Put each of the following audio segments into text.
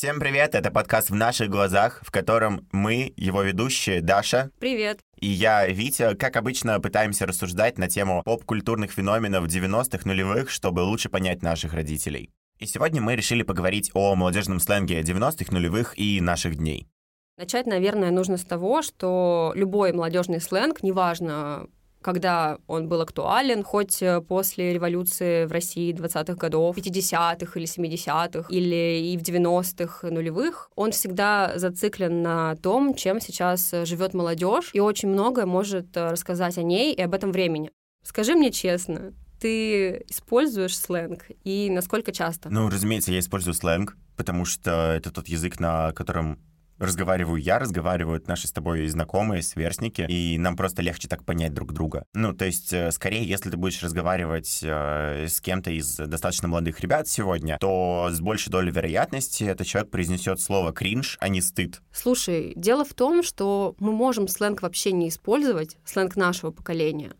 Всем привет, это подкаст «В наших глазах», в котором мы, его ведущие, Даша Привет. и я, Витя, как обычно, пытаемся рассуждать на тему поп-культурных феноменов 90-х нулевых, чтобы лучше понять наших родителей. И сегодня мы решили поговорить о молодежном сленге 90-х нулевых и наших дней. Начать, наверное, нужно с того, что любой молодежный сленг, неважно, когда он был актуален, хоть э, после революции в России 20-х годов, 50-х или 70-х, или и в 90-х нулевых, он всегда зациклен на том, чем сейчас живет молодежь, и очень многое может э, рассказать о ней и об этом времени. Скажи мне честно, ты используешь сленг и насколько часто? Ну, разумеется, я использую сленг, потому что это тот язык, на котором разговариваю я, разговаривают наши с тобой знакомые, сверстники, и нам просто легче так понять друг друга. Ну, то есть, э, скорее, если ты будешь разговаривать э, с кем-то из достаточно молодых ребят сегодня, то с большей долей вероятности этот человек произнесет слово «кринж», а не «стыд». Слушай, дело в том, что мы можем сленг вообще не использовать, сленг нашего поколения,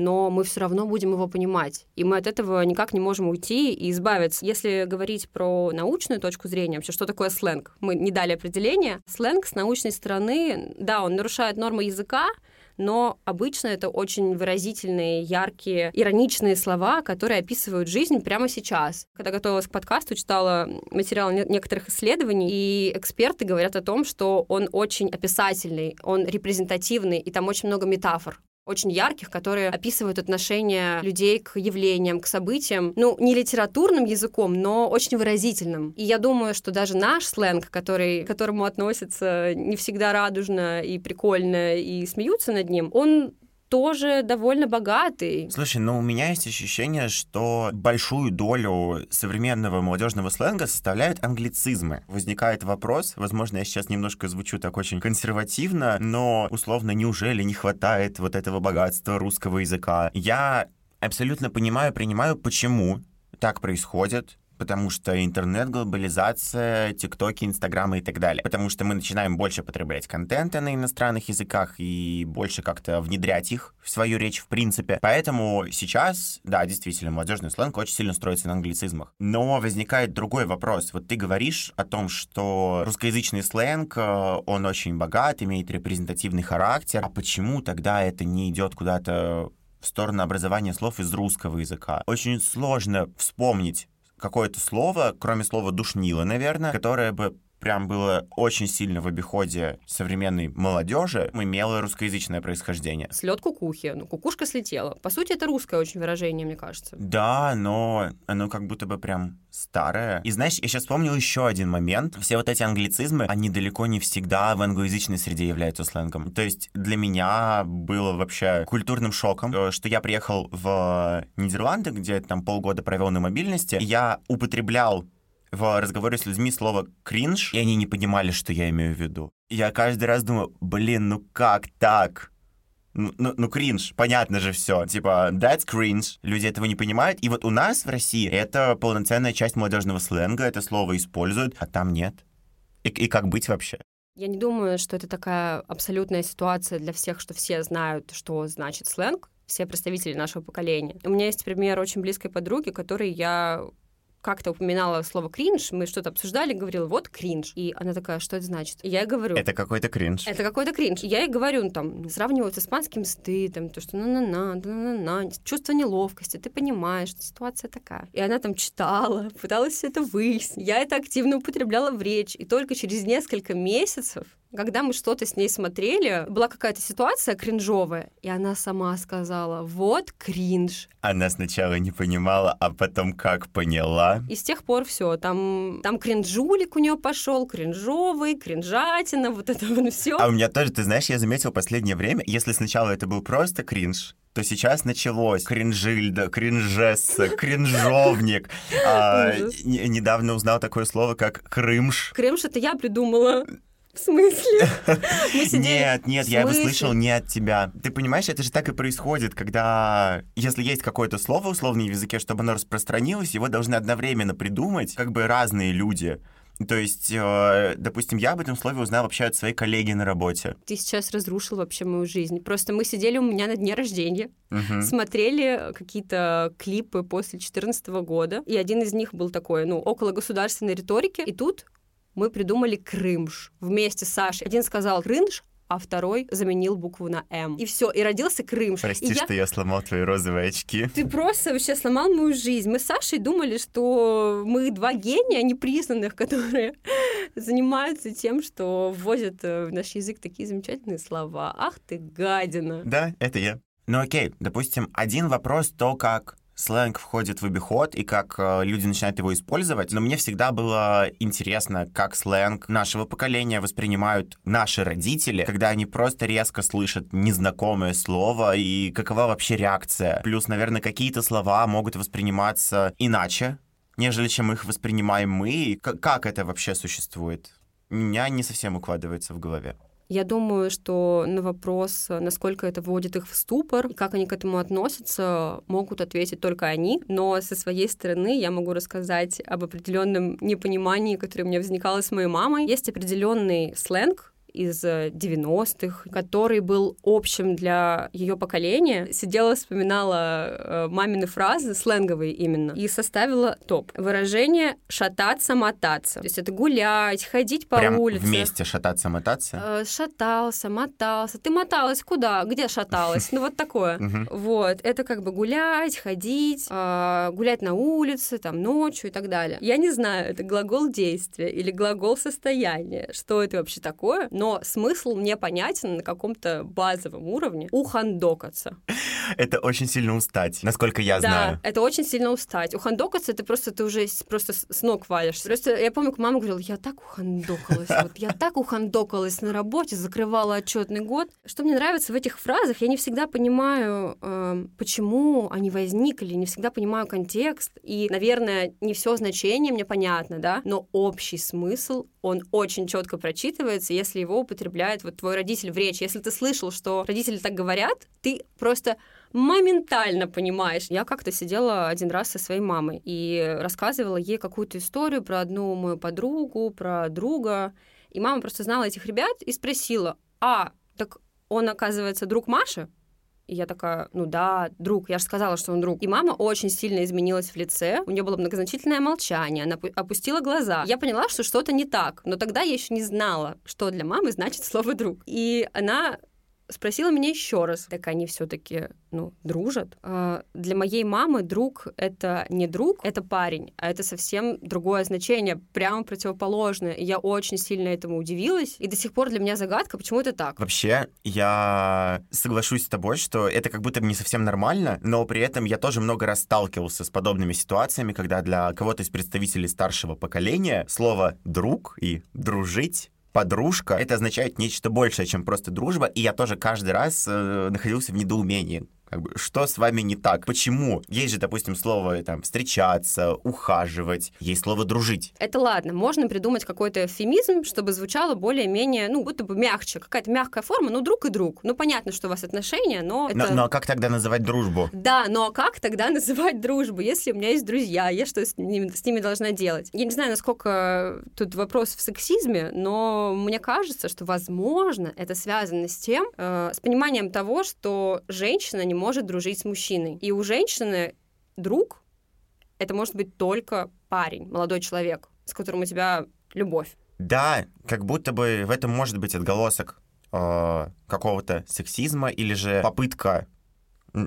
но мы все равно будем его понимать. И мы от этого никак не можем уйти и избавиться. Если говорить про научную точку зрения, вообще, что такое сленг? Мы не дали определение. Сленг с научной стороны, да, он нарушает нормы языка, но обычно это очень выразительные, яркие, ироничные слова, которые описывают жизнь прямо сейчас. Когда готовилась к подкасту, читала материал некоторых исследований, и эксперты говорят о том, что он очень описательный, он репрезентативный, и там очень много метафор очень ярких, которые описывают отношение людей к явлениям, к событиям, ну, не литературным языком, но очень выразительным. И я думаю, что даже наш сленг, который, к которому относятся не всегда радужно и прикольно и смеются над ним, он тоже довольно богатый. Слушай, ну у меня есть ощущение, что большую долю современного молодежного сленга составляют англицизмы. Возникает вопрос, возможно, я сейчас немножко звучу так очень консервативно, но условно, неужели не хватает вот этого богатства русского языка? Я абсолютно понимаю, принимаю, почему так происходит потому что интернет, глобализация, тиктоки, инстаграмы и так далее. Потому что мы начинаем больше потреблять контента на иностранных языках и больше как-то внедрять их в свою речь в принципе. Поэтому сейчас, да, действительно, молодежный сленг очень сильно строится на англицизмах. Но возникает другой вопрос. Вот ты говоришь о том, что русскоязычный сленг, э, он очень богат, имеет репрезентативный характер. А почему тогда это не идет куда-то в сторону образования слов из русского языка. Очень сложно вспомнить какое-то слово, кроме слова «душнило», наверное, которое бы прям было очень сильно в обиходе современной молодежи, имело русскоязычное происхождение. Слет кукухи. Ну, кукушка слетела. По сути, это русское очень выражение, мне кажется. Да, но оно как будто бы прям старое. И знаешь, я сейчас вспомнил еще один момент. Все вот эти англицизмы, они далеко не всегда в англоязычной среде являются сленгом. То есть для меня было вообще культурным шоком, э, что я приехал в Нидерланды, где там полгода провел на мобильности, и я употреблял в разговоре с людьми слово «кринж», и они не понимали, что я имею в виду. Я каждый раз думаю, блин, ну как так? Ну, ну, ну, кринж, понятно же все. Типа, that's cringe. Люди этого не понимают. И вот у нас в России это полноценная часть молодежного сленга, это слово используют, а там нет. И, и как быть вообще? Я не думаю, что это такая абсолютная ситуация для всех, что все знают, что значит сленг, все представители нашего поколения. У меня есть пример очень близкой подруги, которой я как-то упоминала слово кринж, мы что-то обсуждали, говорила, вот кринж. И она такая, что это значит? И я говорю... Это какой-то кринж. Это какой-то кринж. И я ей говорю, ну, там, сравнивают с испанским стыдом, то, что на-на-на, на-на-на, чувство неловкости, ты понимаешь, что ситуация такая. И она там читала, пыталась все это выяснить. Я это активно употребляла в речь. И только через несколько месяцев когда мы что-то с ней смотрели, была какая-то ситуация кринжовая, и она сама сказала, вот кринж. Она сначала не понимала, а потом как поняла. И с тех пор все, там, там кринжулик у нее пошел, кринжовый, кринжатина, вот это вот все. А у меня тоже, ты знаешь, я заметил последнее время, если сначала это был просто кринж, то сейчас началось кринжильда, кринжесса, кринжовник. А, недавно узнал такое слово, как крымш. Крымш — это я придумала. В смысле? Нет, нет, я его слышал не от тебя. Ты понимаешь, это же так и происходит, когда, если есть какое-то слово условно в языке, чтобы оно распространилось, его должны одновременно придумать как бы разные люди. То есть, э, допустим, я об этом слове узнал вообще от своей коллеги на работе. Ты сейчас разрушил вообще мою жизнь. Просто мы сидели у меня на дне рождения, угу. смотрели какие-то клипы после 2014 года, и один из них был такой, ну, около государственной риторики, и тут мы придумали крымш вместе с Сашей. Один сказал крынж, а второй заменил букву на М. И все, и родился Крымш. Прости, и что я... сломал твои розовые очки. Ты просто вообще сломал мою жизнь. Мы с Сашей думали, что мы два гения непризнанных, которые занимаются тем, что вводят э, в наш язык такие замечательные слова. Ах ты гадина. Да, это я. Ну окей, допустим, один вопрос то, как сленг входит в обиход и как э, люди начинают его использовать. Но мне всегда было интересно, как сленг нашего поколения воспринимают наши родители, когда они просто резко слышат незнакомое слово и какова вообще реакция. Плюс, наверное, какие-то слова могут восприниматься иначе, нежели чем их воспринимаем мы. Как это вообще существует? У меня не совсем укладывается в голове. Я думаю, что на вопрос, насколько это вводит их в ступор, и как они к этому относятся, могут ответить только они. Но со своей стороны я могу рассказать об определенном непонимании, которое у меня возникало с моей мамой. Есть определенный сленг, из 90-х, э, который был общим для ее поколения. Сидела, вспоминала э, мамины фразы, сленговые именно, и составила топ. Выражение «шататься, мотаться». То есть это гулять, ходить по Прям улице. вместе шататься, мотаться? Э, шатался, мотался. Ты моталась куда? Где шаталась? Ну вот такое. Вот. Это как бы гулять, ходить, гулять на улице, там, ночью и так далее. Я не знаю, это глагол действия или глагол состояния. Что это вообще такое? Но смысл мне понятен на каком-то базовом уровне ухандокаться. Это очень сильно устать, насколько я да, знаю. это очень сильно устать. Ухандокаться это просто ты уже просто с ног валишься. Просто я помню, как мама говорила, я так ухандокалась, вот я так ухандокалась на работе, закрывала отчетный год. Что мне нравится в этих фразах, я не всегда понимаю, э, почему они возникли, не всегда понимаю контекст, и, наверное, не все значение мне понятно, да, но общий смысл, он очень четко прочитывается, если его употребляет вот твой родитель в речи. Если ты слышал, что родители так говорят, ты просто моментально понимаешь. Я как-то сидела один раз со своей мамой и рассказывала ей какую-то историю про одну мою подругу, про друга. И мама просто знала этих ребят и спросила, а, так он, оказывается, друг Маши? И я такая, ну да, друг, я же сказала, что он друг. И мама очень сильно изменилась в лице, у нее было многозначительное молчание, она опустила глаза. Я поняла, что что-то не так, но тогда я еще не знала, что для мамы значит слово друг. И она спросила меня еще раз, так они все-таки, ну, дружат. А, для моей мамы друг — это не друг, это парень, а это совсем другое значение, прямо противоположное. И я очень сильно этому удивилась, и до сих пор для меня загадка, почему это так. Вообще, я соглашусь с тобой, что это как будто не совсем нормально, но при этом я тоже много раз сталкивался с подобными ситуациями, когда для кого-то из представителей старшего поколения слово «друг» и «дружить» подружка, это означает нечто большее, чем просто дружба, и я тоже каждый раз э, находился в недоумении. Как бы, что с вами не так? Почему? Есть же, допустим, слово там встречаться, ухаживать, есть слово дружить. Это ладно, можно придумать какой-то эвфемизм, чтобы звучало более-менее, ну, будто бы мягче, какая-то мягкая форма, ну, друг и друг. Ну, понятно, что у вас отношения, но это... Но, но как тогда называть дружбу? Да, но как тогда называть дружбу? Если у меня есть друзья, я что с ними, с ними должна делать? Я не знаю, насколько тут вопрос в сексизме, но мне кажется, что, возможно, это связано с тем, э, с пониманием того, что женщина не может дружить с мужчиной. И у женщины друг — это может быть только парень, молодой человек, с которым у тебя любовь. Да, как будто бы в этом может быть отголосок э, какого-то сексизма или же попытка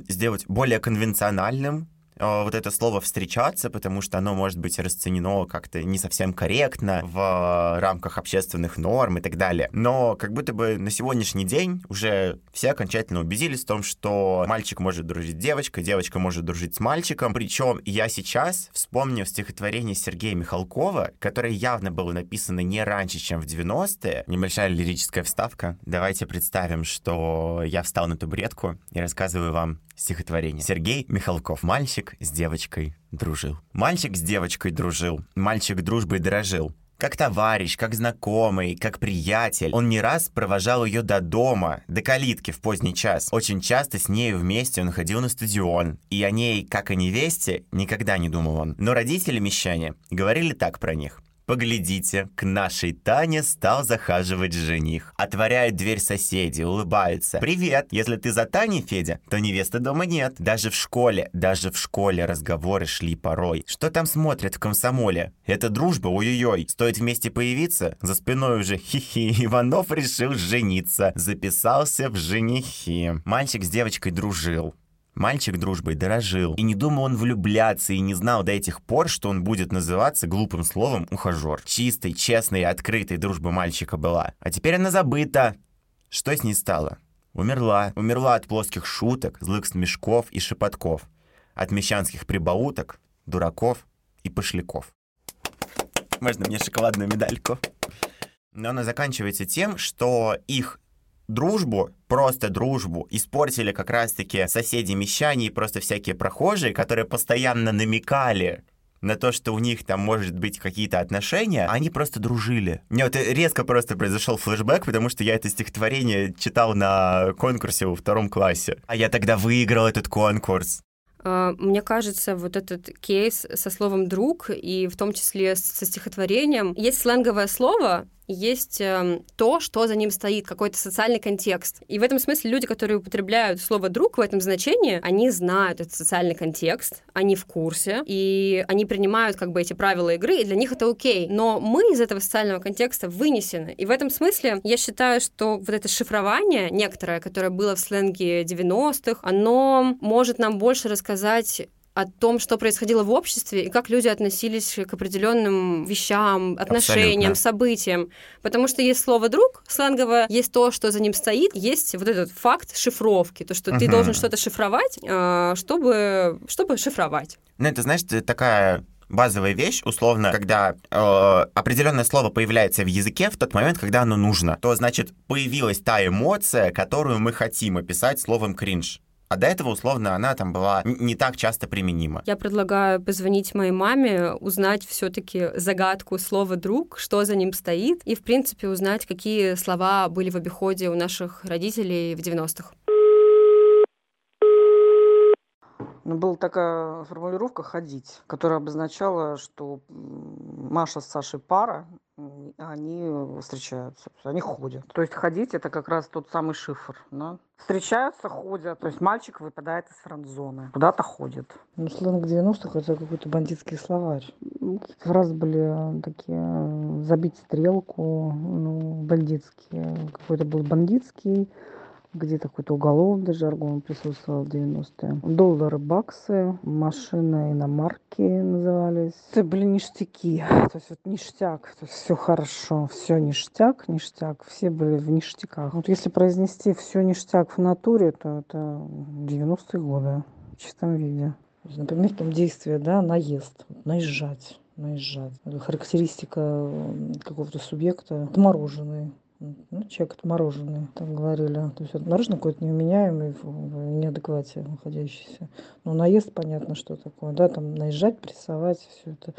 сделать более конвенциональным вот это слово «встречаться», потому что оно может быть расценено как-то не совсем корректно в рамках общественных норм и так далее. Но как будто бы на сегодняшний день уже все окончательно убедились в том, что мальчик может дружить с девочкой, девочка может дружить с мальчиком. Причем я сейчас вспомнил стихотворение Сергея Михалкова, которое явно было написано не раньше, чем в 90-е. Небольшая лирическая вставка. Давайте представим, что я встал на табуретку и рассказываю вам стихотворение. Сергей Михалков. Мальчик с девочкой дружил. Мальчик с девочкой дружил. Мальчик дружбой дорожил. Как товарищ, как знакомый, как приятель. Он не раз провожал ее до дома, до калитки в поздний час. Очень часто с нею вместе он ходил на стадион. И о ней, как о невесте, никогда не думал он. Но родители мещане говорили так про них. Поглядите, к нашей Тане стал захаживать жених. Отворяет дверь соседи, улыбается. «Привет! Если ты за Таней, Федя, то невесты дома нет. Даже в школе, даже в школе разговоры шли порой. Что там смотрят в комсомоле? Это дружба, ой-ой-ой. Стоит вместе появиться? За спиной уже хи-хи. Иванов решил жениться. Записался в женихи. Мальчик с девочкой дружил. Мальчик дружбой дорожил, и не думал он влюбляться, и не знал до этих пор, что он будет называться глупым словом «ухажер». Чистой, честной открытой дружба мальчика была. А теперь она забыта. Что с ней стало? Умерла. Умерла от плоских шуток, злых смешков и шепотков. От мещанских прибауток, дураков и пошляков. Можно мне шоколадную медальку? Но она заканчивается тем, что их дружбу, просто дружбу, испортили как раз-таки соседи-мещане и просто всякие прохожие, которые постоянно намекали на то, что у них там может быть какие-то отношения, они просто дружили. Мне вот резко просто произошел флешбэк, потому что я это стихотворение читал на конкурсе во втором классе. А я тогда выиграл этот конкурс. А, мне кажется, вот этот кейс со словом «друг» и в том числе со стихотворением, есть сленговое слово, есть э, то, что за ним стоит, какой-то социальный контекст. И в этом смысле люди, которые употребляют слово «друг» в этом значении, они знают этот социальный контекст, они в курсе, и они принимают как бы эти правила игры, и для них это окей. Но мы из этого социального контекста вынесены. И в этом смысле я считаю, что вот это шифрование некоторое, которое было в сленге 90-х, оно может нам больше рассказать о том, что происходило в обществе и как люди относились к определенным вещам, отношениям, Абсолютно. событиям. Потому что есть слово друг сленговое, есть то, что за ним стоит, есть вот этот факт шифровки, то, что uh-huh. ты должен что-то шифровать, а, чтобы, чтобы шифровать. Ну, это, знаешь, такая базовая вещь, условно, когда э, определенное слово появляется в языке в тот момент, когда оно нужно, то значит появилась та эмоция, которую мы хотим описать словом кринж. А до этого, условно, она там была не так часто применима. Я предлагаю позвонить моей маме, узнать все-таки загадку слова «друг», что за ним стоит, и, в принципе, узнать, какие слова были в обиходе у наших родителей в 90-х. Ну, была такая формулировка «ходить», которая обозначала, что Маша с Сашей пара, они встречаются, они ходят. То есть ходить это как раз тот самый шифр. Да? Встречаются, ходят. То есть мальчик выпадает из френдзоны, куда-то ходит. Ну, сленг 90-х это какой-то бандитский словарь. Фразы были такие забить стрелку, ну, бандитские. Какой-то был бандитский, где-то какой-то уголовный жаргон присутствовал в 90-е. Доллары, баксы, машины, иномарки назывались. Это были ништяки, то есть вот ништяк, то есть все хорошо, все ништяк, ништяк, все были в ништяках. Вот если произнести все ништяк в натуре, то это 90-е годы в чистом виде. Например, там действие, да, наезд, наезжать наезжать. Характеристика какого-то субъекта отмороженный ну, человек отмороженный, так говорили. То есть отмороженный какой-то неуменяемый, в неадеквате находящийся. Ну, наезд, понятно, что такое, да, там наезжать, прессовать, все это.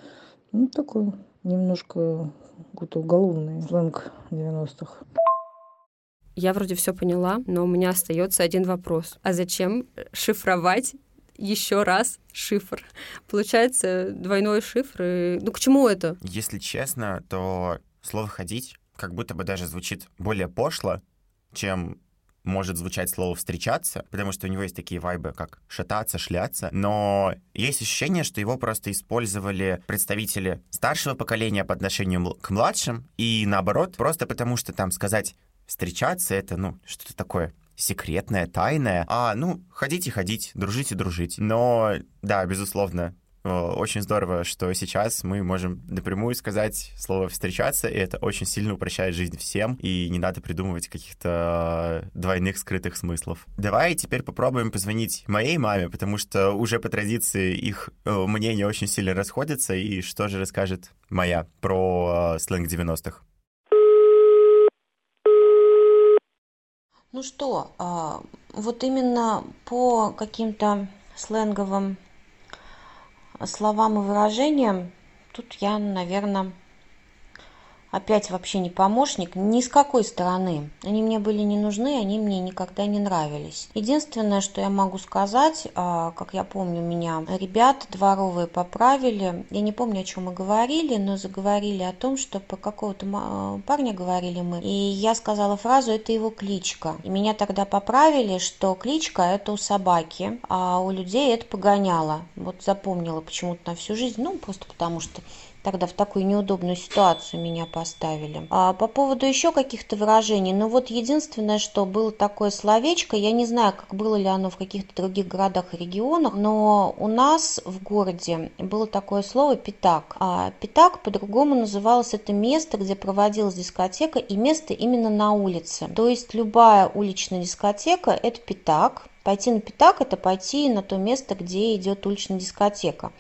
Ну, такой немножко какой-то уголовный сленг 90-х. Я вроде все поняла, но у меня остается один вопрос. А зачем шифровать еще раз шифр? Получается двойной шифр. И... Ну, к чему это? Если честно, то слово «ходить» как будто бы даже звучит более пошло, чем может звучать слово «встречаться», потому что у него есть такие вайбы, как «шататься», «шляться», но есть ощущение, что его просто использовали представители старшего поколения по отношению к младшим, и наоборот, просто потому что там сказать «встречаться» — это, ну, что-то такое секретное, тайное, а, ну, ходите ходить, дружите дружить. Но, да, безусловно, очень здорово, что сейчас мы можем напрямую сказать слово «встречаться», и это очень сильно упрощает жизнь всем, и не надо придумывать каких-то двойных скрытых смыслов. Давай теперь попробуем позвонить моей маме, потому что уже по традиции их э, мнения очень сильно расходятся, и что же расскажет моя про э, сленг 90-х. Ну что, а, вот именно по каким-то сленговым словам и выражениям тут я, наверное, опять вообще не помощник ни с какой стороны. Они мне были не нужны, они мне никогда не нравились. Единственное, что я могу сказать, а, как я помню, меня ребята дворовые поправили. Я не помню, о чем мы говорили, но заговорили о том, что по какого-то парня говорили мы. И я сказала фразу «это его кличка». И меня тогда поправили, что кличка это у собаки, а у людей это погоняло. Вот запомнила почему-то на всю жизнь, ну просто потому что тогда в такую неудобную ситуацию меня поставили. А по поводу еще каких-то выражений, ну вот единственное, что было такое словечко, я не знаю, как было ли оно в каких-то других городах и регионах, но у нас в городе было такое слово «пятак». А пятак по-другому называлось это место, где проводилась дискотека, и место именно на улице. То есть любая уличная дискотека – это пятак, Пойти на пятак – это пойти на то место, где идет уличная дискотека.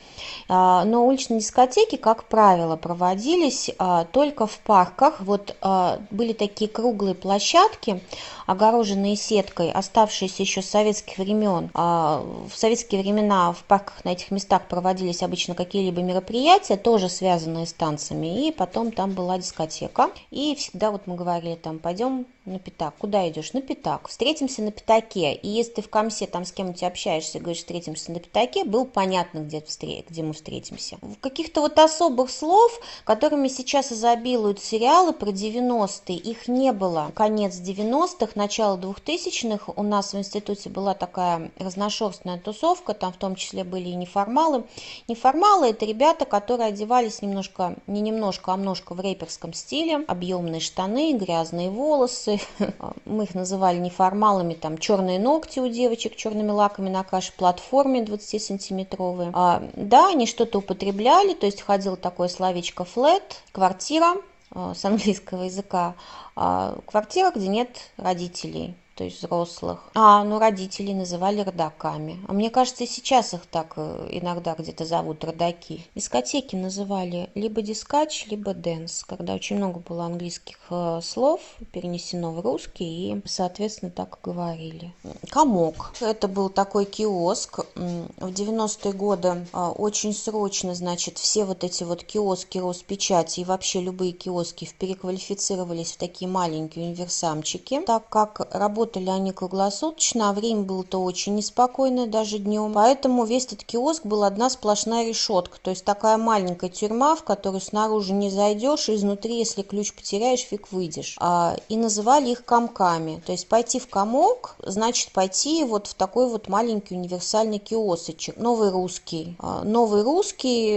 А, но уличные дискотеки, как правило, проводились а, только в парках. Вот а, были такие круглые площадки, огороженные сеткой, оставшиеся еще с советских времен. В советские времена в парках на этих местах проводились обычно какие-либо мероприятия, тоже связанные с танцами, и потом там была дискотека. И всегда вот мы говорили там, пойдем на пятак. Куда идешь? На пятак. Встретимся на пятаке. И если ты в комсе там с кем-нибудь общаешься, говоришь, встретимся на пятаке, было понятно, где, встр... где мы встретимся. Каких-то вот особых слов, которыми сейчас изобилуют сериалы про 90-е, их не было. Конец 90-х, начало 2000-х у нас в институте была такая разношерстная тусовка, там в том числе были и неформалы. Неформалы – это ребята, которые одевались немножко, не немножко, а немножко в рэперском стиле, объемные штаны, грязные волосы, мы их называли неформалами, там черные ногти у девочек черными лаками на каше, платформе 20-сантиметровые. А, да, они что-то употребляли, то есть ходил такое словечко флет, квартира а, с английского языка, а, квартира, где нет родителей то есть взрослых. А, ну родители называли родаками. А мне кажется, и сейчас их так э, иногда где-то зовут родаки. Дискотеки называли либо дискач, либо dance, когда очень много было английских э, слов перенесено в русский и, соответственно, так и говорили. Комок. Это был такой киоск. В 90-е годы а, очень срочно, значит, все вот эти вот киоски Роспечати и вообще любые киоски переквалифицировались в такие маленькие универсамчики, так как работа работали они круглосуточно, а время было-то очень неспокойное даже днем. Поэтому весь этот киоск был одна сплошная решетка. То есть такая маленькая тюрьма, в которую снаружи не зайдешь, и изнутри, если ключ потеряешь, фиг выйдешь. А, и называли их комками. То есть пойти в комок, значит пойти вот в такой вот маленький универсальный киосочек. Новый русский. А, новый русский,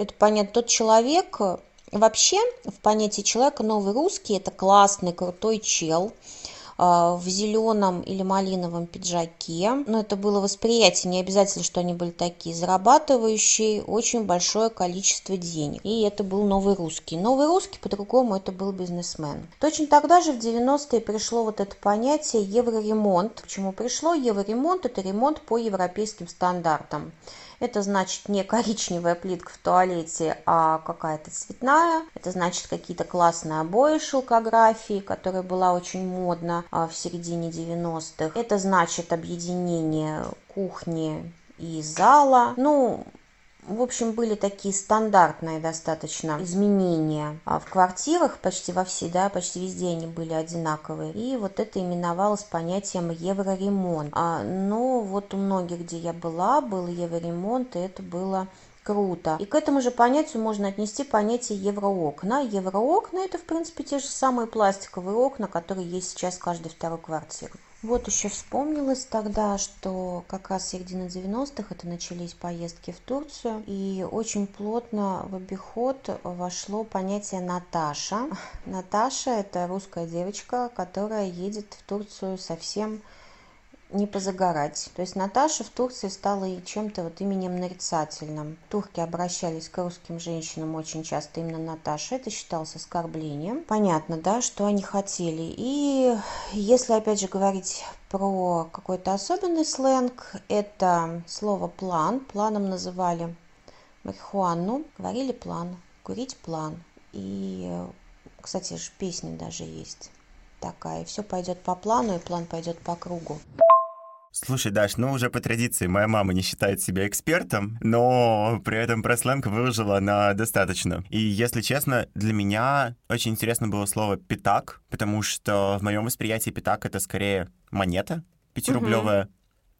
это понятно, тот человек, Вообще, в понятии человека новый русский – это классный, крутой чел, в зеленом или малиновом пиджаке. Но это было восприятие, не обязательно, что они были такие, зарабатывающие очень большое количество денег. И это был новый русский. Новый русский, по-другому, это был бизнесмен. Точно тогда же в 90-е пришло вот это понятие евроремонт. Почему пришло? Евроремонт – это ремонт по европейским стандартам. Это значит не коричневая плитка в туалете, а какая-то цветная. Это значит какие-то классные обои шелкографии, которая была очень модна а, в середине 90-х. Это значит объединение кухни и зала. Ну, в общем, были такие стандартные достаточно изменения а в квартирах, почти во все, да, почти везде они были одинаковые. И вот это именовалось понятием евроремонт. А, но вот у многих, где я была, был евроремонт, и это было круто. И к этому же понятию можно отнести понятие евроокна. Евроокна это, в принципе, те же самые пластиковые окна, которые есть сейчас в каждой второй квартире. Вот еще вспомнилось тогда, что как раз середине 90-х это начались поездки в Турцию, и очень плотно в обиход вошло понятие Наташа. Наташа – это русская девочка, которая едет в Турцию совсем не позагорать. То есть Наташа в Турции стала чем-то вот именем нарицательным. Турки обращались к русским женщинам очень часто именно Наташа. Это считалось оскорблением. Понятно, да, что они хотели. И если опять же говорить про какой-то особенный сленг, это слово план. Планом называли марихуану, говорили план, курить план. И, кстати, же песня даже есть такая. Все пойдет по плану, и план пойдет по кругу. Слушай, Даш, ну уже по традиции моя мама не считает себя экспертом, но при этом про сленг выложила она достаточно. И, если честно, для меня очень интересно было слово «пятак», потому что в моем восприятии пятак — это скорее монета пятирублевая. Угу.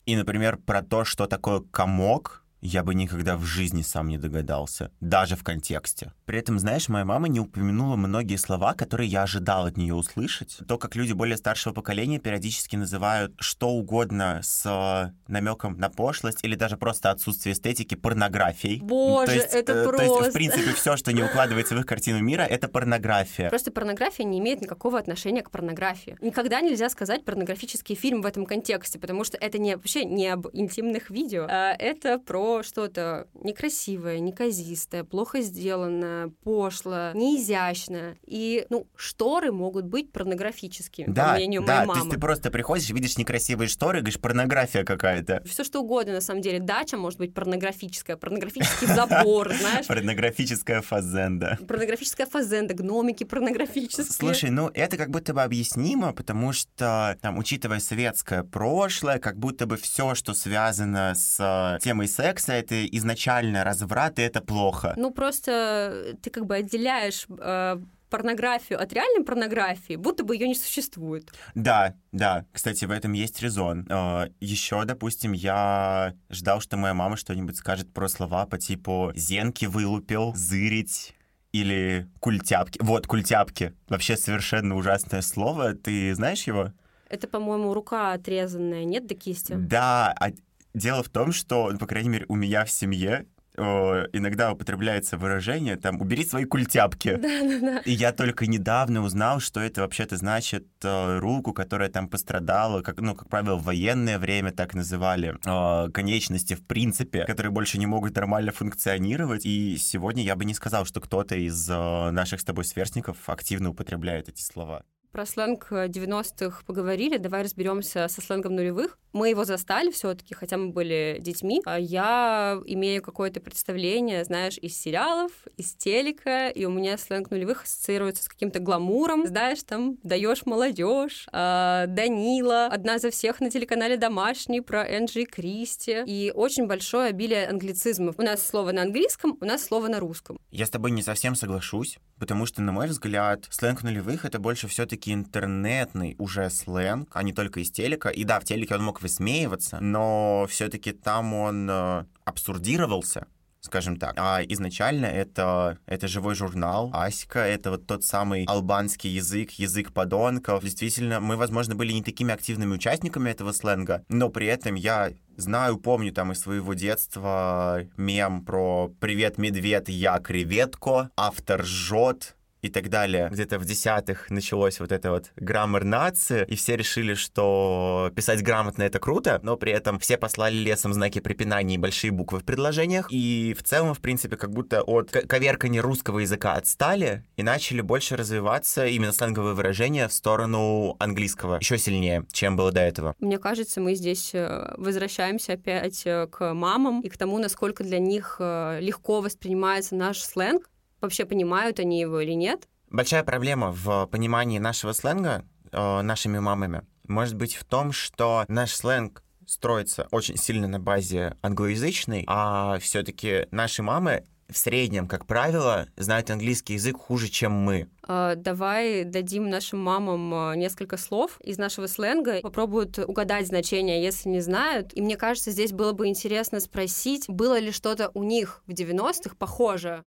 И, например, про то, что такое комок, я бы никогда в жизни сам не догадался, даже в контексте. При этом, знаешь, моя мама не упомянула многие слова, которые я ожидал от нее услышать. То, как люди более старшего поколения периодически называют что угодно с э, намеком на пошлость или даже просто отсутствие эстетики порнографией. Боже, то есть, это э, просто... То есть, в принципе, все, что не укладывается в их картину мира, это порнография. Просто порнография не имеет никакого отношения к порнографии. Никогда нельзя сказать порнографический фильм в этом контексте, потому что это не вообще не об интимных видео, а это про что-то некрасивое, неказистое, плохо сделанное, пошлое, неизящное. И, ну, шторы могут быть порнографическими, да, по мнению да, моей мамы. то есть ты просто приходишь, видишь некрасивые шторы, говоришь, порнография какая-то. Все что угодно, на самом деле. Дача может быть порнографическая, порнографический забор, знаешь. Порнографическая фазенда. Порнографическая фазенда, гномики порнографические. Слушай, ну это как будто бы объяснимо, потому что, там, учитывая советское прошлое, как будто бы все, что связано с темой секса, секса это изначально разврат, и это плохо. Ну, просто ты как бы отделяешь э, порнографию от реальной порнографии, будто бы ее не существует. Да, да. Кстати, в этом есть резон. Э, Еще, допустим, я ждал, что моя мама что-нибудь скажет про слова по типу «зенки вылупил», «зырить», или культяпки. Вот, культяпки. Вообще совершенно ужасное слово. Ты знаешь его? Это, по-моему, рука отрезанная, нет, до кисти? Да, а Дело в том, что, по крайней мере, у меня в семье иногда употребляется выражение там «убери свои культяпки». Да, да, да. И я только недавно узнал, что это вообще-то значит э, руку, которая там пострадала, как, ну, как правило, в военное время так называли, э, конечности в принципе, которые больше не могут нормально функционировать. И сегодня я бы не сказал, что кто-то из э, наших с тобой сверстников активно употребляет эти слова. Про сленг 90-х поговорили, давай разберемся со сленгом нулевых. Мы его застали все-таки, хотя мы были детьми. А я имею какое-то представление, знаешь, из сериалов, из телека, и у меня сленг нулевых ассоциируется с каким-то гламуром. Знаешь, там даешь молодежь, э, Данила, одна за всех на телеканале Домашний про Энджи Кристи. И очень большое обилие англицизмов. У нас слово на английском, у нас слово на русском. Я с тобой не совсем соглашусь, потому что, на мой взгляд, сленг нулевых — это больше все таки все-таки интернетный уже сленг, а не только из телека. И да, в телеке он мог высмеиваться, но все-таки там он э, абсурдировался скажем так. А изначально это, это живой журнал, Аська, это вот тот самый албанский язык, язык подонков. Действительно, мы, возможно, были не такими активными участниками этого сленга, но при этом я знаю, помню там из своего детства мем про «Привет, медведь, я креветко», «Автор жжет», и так далее. Где-то в десятых началось вот это вот граммар нации, и все решили, что писать грамотно — это круто, но при этом все послали лесом знаки препинания и большие буквы в предложениях, и в целом, в принципе, как будто от коверкания русского языка отстали и начали больше развиваться именно сленговые выражения в сторону английского еще сильнее, чем было до этого. Мне кажется, мы здесь э, возвращаемся опять э, к мамам и к тому, насколько для них э, легко воспринимается наш сленг, вообще понимают они его или нет. Большая проблема в понимании нашего сленга э, нашими мамами может быть в том, что наш сленг строится очень сильно на базе англоязычной, а все-таки наши мамы в среднем, как правило, знают английский язык хуже, чем мы. Uh, давай дадим нашим мамам а, несколько слов из нашего сленга, попробуют угадать значение, если не знают. И мне кажется, здесь было бы интересно спросить, было ли что-то у них в 90-х похожее.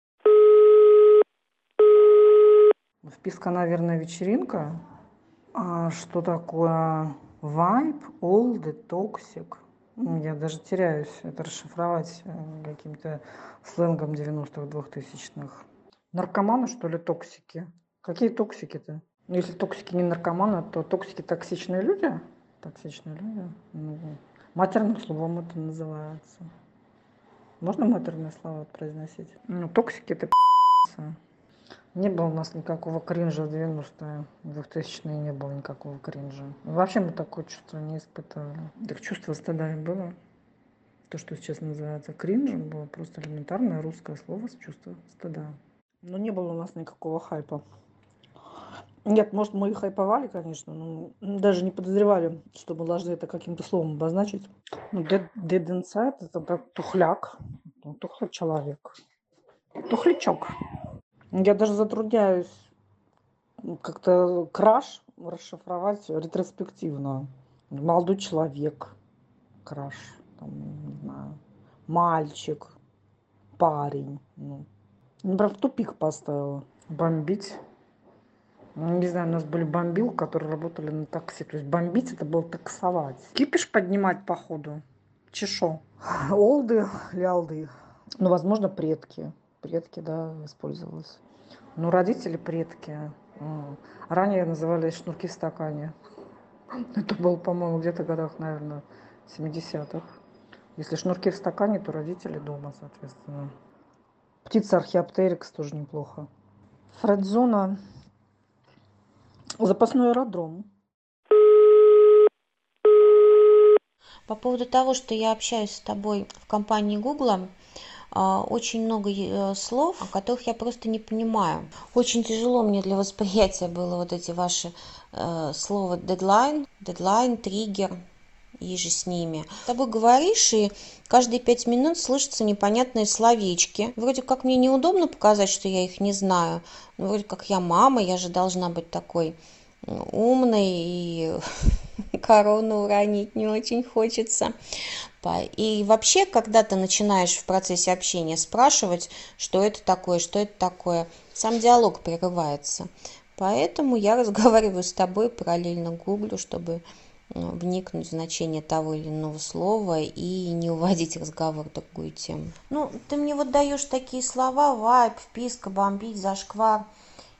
Вписка, наверное, вечеринка. А что такое vibe, old, toxic? Я даже теряюсь это расшифровать э, каким-то сленгом 90-х, 2000-х. Наркоманы, что ли, токсики? Какие токсики-то? Ну, если токсики не наркоманы, то токсики токсичные люди? Токсичные люди? Ну, матерным словом это называется. Можно матерные слова произносить? Ну, токсики это не было у нас никакого кринжа в 90-е, в 2000-е не было никакого кринжа. Вообще мы такое чувство не испытывали. Так чувство стыда и было. То, что сейчас называется кринжем, было просто элементарное русское слово с чувством стыда. Но не было у нас никакого хайпа. Нет, может, мы и хайповали, конечно, но даже не подозревали, что мы должны это каким-то словом обозначить. Ну, dead, dead inside – это так, тухляк, ну, тухлый человек, тухлячок. Я даже затрудняюсь как-то краш расшифровать ретроспективно. Молодой человек, краш, там, не знаю, мальчик, парень. Ну, прям в тупик поставила. Бомбить. Ну, не знаю, у нас были бомбил, которые работали на такси. То есть бомбить это было таксовать. Кипиш поднимать походу. Чешо. Олды, лялды. Ну, возможно, предки. Предки, да, использовалось. Ну, родители предки. Ранее назывались шнурки в стакане. Это было, по-моему, где-то в годах, наверное, 70-х. Если шнурки в стакане, то родители дома, соответственно. Птица археоптерикс тоже неплохо. Фредзона Запасной аэродром. По поводу того, что я общаюсь с тобой в компании Гугла, очень много э, слов, которых я просто не понимаю. Очень тяжело мне для восприятия было вот эти ваши э, слова дедлайн, дедлайн, триггер, и же с ними. С тобой говоришь, и каждые пять минут слышатся непонятные словечки. Вроде как мне неудобно показать, что я их не знаю. Но вроде как я мама, я же должна быть такой умной и корону уронить не очень хочется. И вообще, когда ты начинаешь в процессе общения спрашивать, что это такое, что это такое, сам диалог прерывается. Поэтому я разговариваю с тобой, параллельно гуглю, чтобы вникнуть в значение того или иного слова и не уводить разговор в такую тему. Ну, ты мне вот даешь такие слова, вайп, вписка, бомбить, зашквар.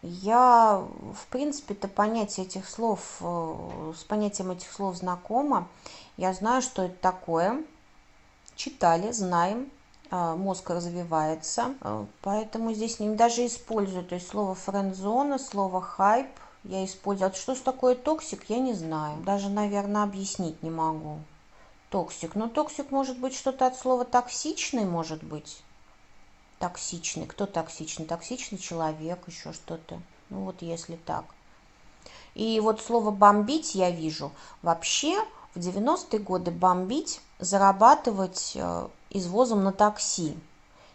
Я, в принципе-то, понятие этих слов, э, с понятием этих слов знакома. Я знаю, что это такое. Читали, знаем, э, мозг развивается, э, поэтому здесь не даже использую, то есть слово френдзона, слово хайп, я использую. А что такое токсик, я не знаю. Даже, наверное, объяснить не могу. Токсик. Ну, токсик может быть что-то от слова токсичный, может быть. Токсичный. Кто токсичный? Токсичный человек, еще что-то. Ну, вот если так. И вот слово «бомбить» я вижу. Вообще, в 90-е годы бомбить, зарабатывать э, извозом на такси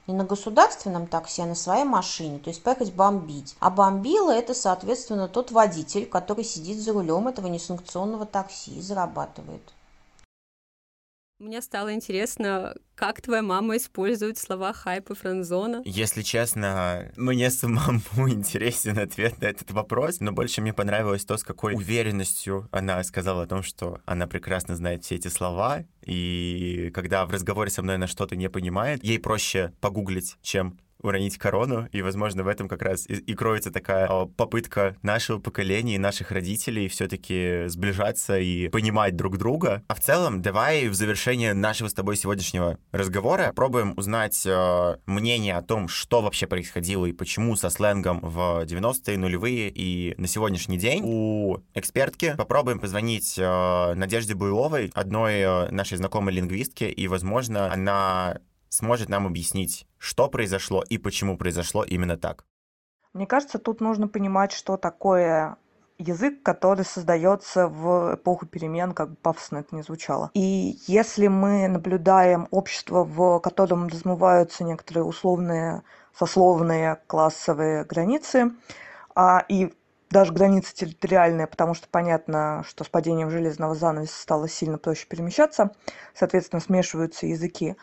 не на государственном такси, а на своей машине, то есть поехать бомбить. А бомбила это, соответственно, тот водитель, который сидит за рулем этого несанкционного такси и зарабатывает. Мне стало интересно, как твоя мама использует слова хайп и френдзона? Если честно, мне самому интересен ответ на этот вопрос, но больше мне понравилось то, с какой уверенностью она сказала о том, что она прекрасно знает все эти слова, и когда в разговоре со мной она что-то не понимает, ей проще погуглить, чем уронить корону, и, возможно, в этом как раз и, и кроется такая о, попытка нашего поколения и наших родителей все-таки сближаться и понимать друг друга. А в целом, давай в завершение нашего с тобой сегодняшнего разговора пробуем узнать э, мнение о том, что вообще происходило и почему со сленгом в 90-е, нулевые и на сегодняшний день. У экспертки попробуем позвонить э, Надежде Буйловой, одной э, нашей знакомой лингвистки, и, возможно, она сможет нам объяснить, что произошло и почему произошло именно так. Мне кажется, тут нужно понимать, что такое язык, который создается в эпоху перемен, как бы пафосно это не звучало. И если мы наблюдаем общество, в котором размываются некоторые условные сословные классовые границы, а, и даже границы территориальные, потому что понятно, что с падением железного занавеса стало сильно проще перемещаться, соответственно, смешиваются языки,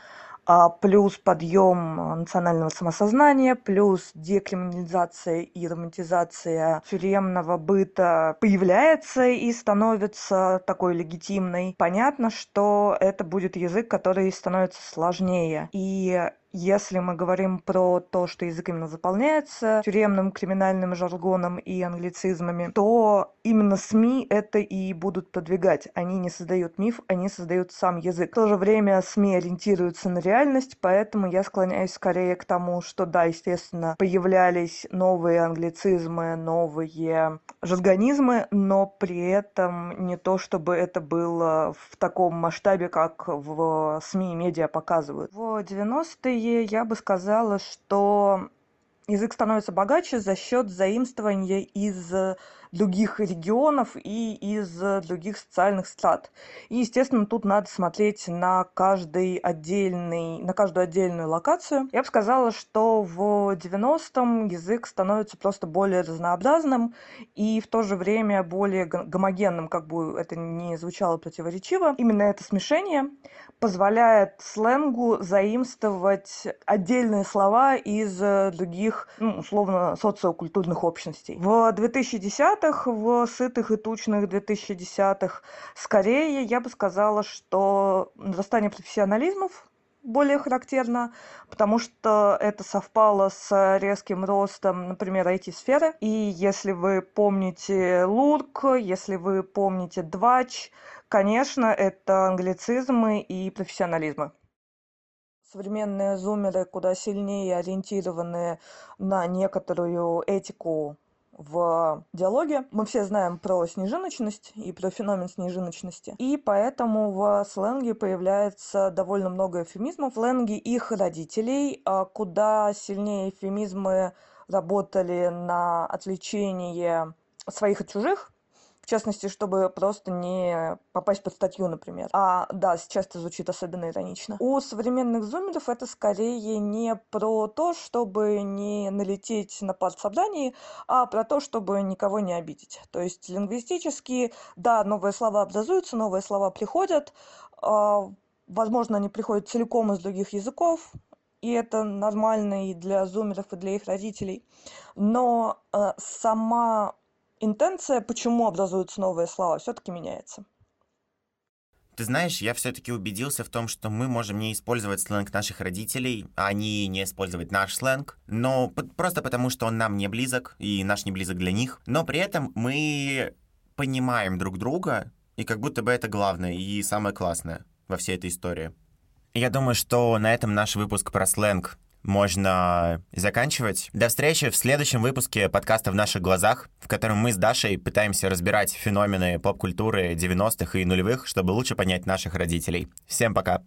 плюс подъем национального самосознания, плюс декриминализация и романтизация тюремного быта появляется и становится такой легитимной. Понятно, что это будет язык, который становится сложнее. И если мы говорим про то, что язык именно заполняется тюремным криминальным жаргоном и англицизмами, то именно СМИ это и будут продвигать. Они не создают миф, они создают сам язык. В то же время СМИ ориентируются на реальность, поэтому я склоняюсь скорее к тому, что да, естественно, появлялись новые англицизмы, новые жаргонизмы, но при этом не то, чтобы это было в таком масштабе, как в СМИ и медиа показывают. В 90-е я бы сказала, что язык становится богаче за счет заимствования из других регионов и из других социальных страт. И, естественно, тут надо смотреть на каждый отдельный, на каждую отдельную локацию. Я бы сказала, что в 90-м язык становится просто более разнообразным и в то же время более гомогенным, как бы это ни звучало противоречиво. Именно это смешение позволяет сленгу заимствовать отдельные слова из других, ну, условно, социокультурных общностей. В 2010-х, в сытых и тучных 2010-х, скорее я бы сказала, что нарастание профессионализмов более характерно, потому что это совпало с резким ростом, например, IT-сферы. И если вы помните Лурк, если вы помните Двач, конечно, это англицизмы и профессионализмы. Современные зумеры куда сильнее ориентированы на некоторую этику в диалоге. Мы все знаем про снежиночность и про феномен снежиночности. И поэтому в сленге появляется довольно много эвфемизмов. В сленге их родителей, а куда сильнее эвфемизмы работали на отвлечение своих от чужих, в частности, чтобы просто не попасть под статью, например. А, да, сейчас это звучит особенно иронично. У современных зумеров это скорее не про то, чтобы не налететь на парт собраний, а про то, чтобы никого не обидеть. То есть лингвистически, да, новые слова образуются, новые слова приходят, а, возможно, они приходят целиком из других языков, и это нормально и для зумеров, и для их родителей. Но э, сама интенция, почему образуются новые слова, все-таки меняется. Ты знаешь, я все-таки убедился в том, что мы можем не использовать сленг наших родителей, а они не использовать наш сленг, но просто потому, что он нам не близок, и наш не близок для них. Но при этом мы понимаем друг друга, и как будто бы это главное и самое классное во всей этой истории. Я думаю, что на этом наш выпуск про сленг можно заканчивать. До встречи в следующем выпуске подкаста «В наших глазах», в котором мы с Дашей пытаемся разбирать феномены поп-культуры 90-х и нулевых, чтобы лучше понять наших родителей. Всем пока!